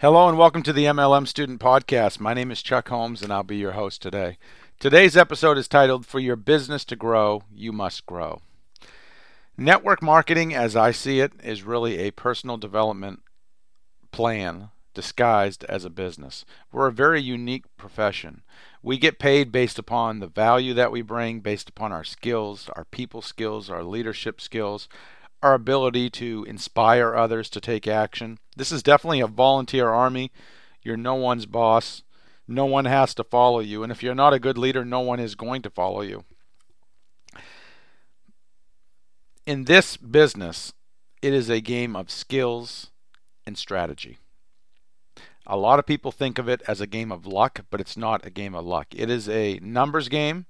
Hello and welcome to the MLM Student Podcast. My name is Chuck Holmes and I'll be your host today. Today's episode is titled For Your Business to Grow, You Must Grow. Network marketing, as I see it, is really a personal development plan disguised as a business. We're a very unique profession. We get paid based upon the value that we bring, based upon our skills, our people skills, our leadership skills, our ability to inspire others to take action. This is definitely a volunteer army. You're no one's boss. No one has to follow you. And if you're not a good leader, no one is going to follow you. In this business, it is a game of skills and strategy. A lot of people think of it as a game of luck, but it's not a game of luck. It is a numbers game,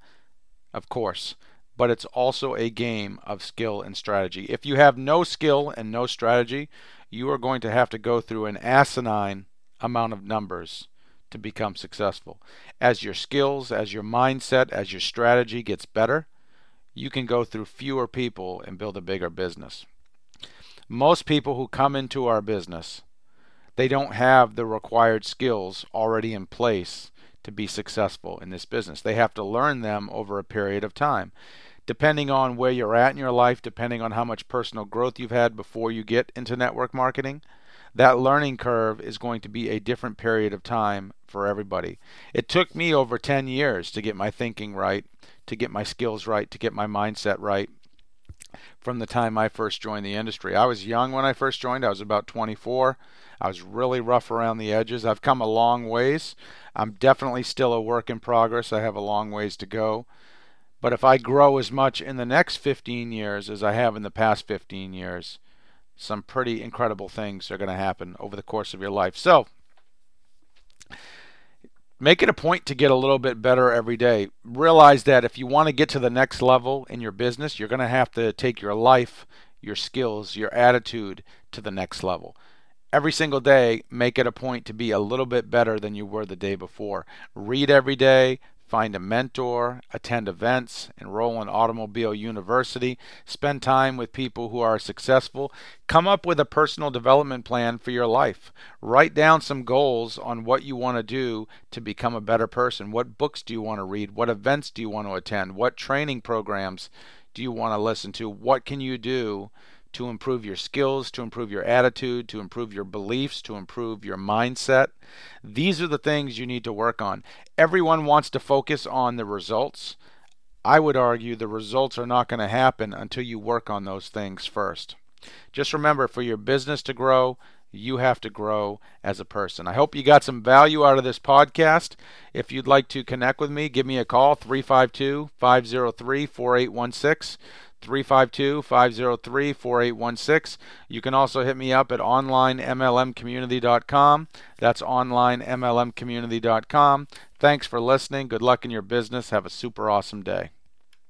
of course, but it's also a game of skill and strategy. If you have no skill and no strategy, you are going to have to go through an asinine amount of numbers to become successful. As your skills, as your mindset, as your strategy gets better, you can go through fewer people and build a bigger business. Most people who come into our business, they don't have the required skills already in place to be successful in this business. They have to learn them over a period of time depending on where you're at in your life, depending on how much personal growth you've had before you get into network marketing, that learning curve is going to be a different period of time for everybody. It took me over 10 years to get my thinking right, to get my skills right, to get my mindset right from the time I first joined the industry. I was young when I first joined, I was about 24. I was really rough around the edges. I've come a long ways. I'm definitely still a work in progress. I have a long ways to go. But if I grow as much in the next 15 years as I have in the past 15 years, some pretty incredible things are going to happen over the course of your life. So, make it a point to get a little bit better every day. Realize that if you want to get to the next level in your business, you're going to have to take your life, your skills, your attitude to the next level. Every single day, make it a point to be a little bit better than you were the day before. Read every day, find a mentor, attend events, enroll in Automobile University, spend time with people who are successful, come up with a personal development plan for your life. Write down some goals on what you want to do to become a better person. What books do you want to read? What events do you want to attend? What training programs do you want to listen to? What can you do to improve your skills, to improve your attitude, to improve your beliefs, to improve your mindset. These are the things you need to work on. Everyone wants to focus on the results. I would argue the results are not going to happen until you work on those things first. Just remember for your business to grow, you have to grow as a person. I hope you got some value out of this podcast. If you'd like to connect with me, give me a call 352 503 4816. 352 503 4816. You can also hit me up at onlinemlmcommunity.com. That's onlinemlmcommunity.com. Thanks for listening. Good luck in your business. Have a super awesome day.